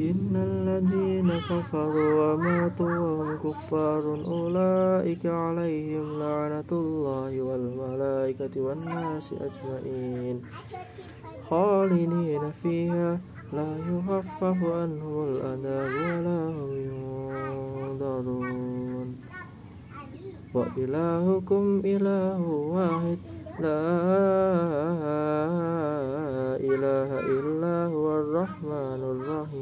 إن الذين كفروا وماتوا وهم كفار أولئك عليهم لعنة الله والملائكة والناس أجمعين خالدين فيها لا يخفف عنهم العذاب ولا هم ينظرون وإلهكم إله واحد لا إله إلا هو الرحمن الرحيم